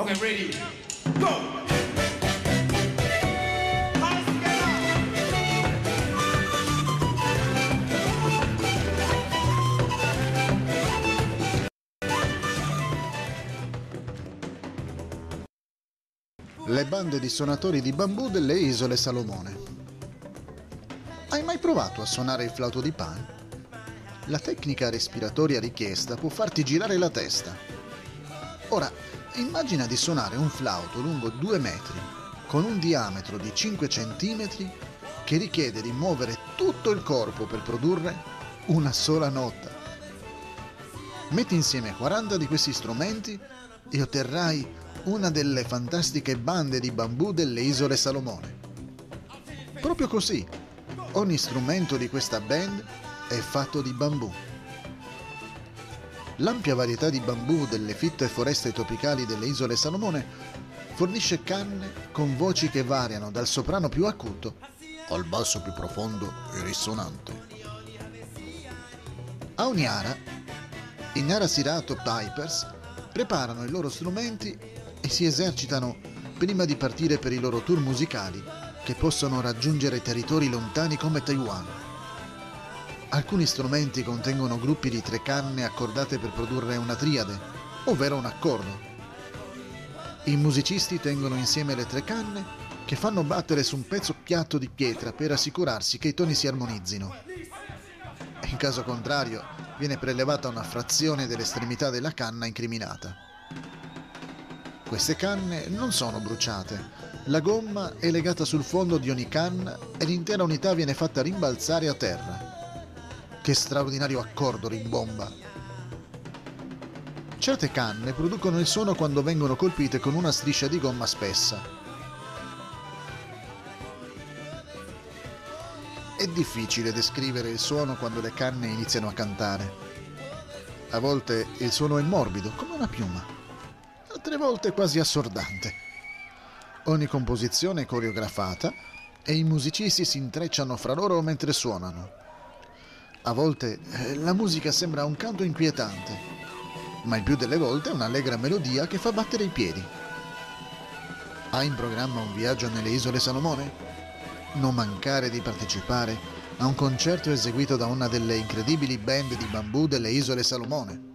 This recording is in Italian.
Okay, ready. Go! Le bande di suonatori di bambù delle isole Salomone. Hai mai provato a suonare il flauto di Pan? La tecnica respiratoria richiesta può farti girare la testa. Ora, immagina di suonare un flauto lungo 2 metri, con un diametro di 5 centimetri, che richiede di muovere tutto il corpo per produrre una sola nota. Metti insieme 40 di questi strumenti e otterrai una delle fantastiche bande di bambù delle isole Salomone. Proprio così, ogni strumento di questa band è fatto di bambù. L'ampia varietà di bambù delle fitte foreste tropicali delle isole Salomone fornisce canne con voci che variano dal soprano più acuto al basso più profondo e risonante. A Oniara, i Narasirato Pipers preparano i loro strumenti e si esercitano prima di partire per i loro tour musicali che possono raggiungere territori lontani come Taiwan. Alcuni strumenti contengono gruppi di tre canne accordate per produrre una triade, ovvero un accordo. I musicisti tengono insieme le tre canne che fanno battere su un pezzo piatto di pietra per assicurarsi che i toni si armonizzino. In caso contrario, viene prelevata una frazione dell'estremità della canna incriminata. Queste canne non sono bruciate. La gomma è legata sul fondo di ogni canna e l'intera unità viene fatta rimbalzare a terra. Che straordinario accordo rimbomba! Certe canne producono il suono quando vengono colpite con una striscia di gomma spessa. È difficile descrivere il suono quando le canne iniziano a cantare. A volte il suono è morbido, come una piuma, altre volte quasi assordante. Ogni composizione è coreografata e i musicisti si intrecciano fra loro mentre suonano. A volte eh, la musica sembra un canto inquietante, ma il più delle volte è un'allegra melodia che fa battere i piedi. Hai in programma un viaggio nelle isole Salomone? Non mancare di partecipare a un concerto eseguito da una delle incredibili band di bambù delle isole Salomone.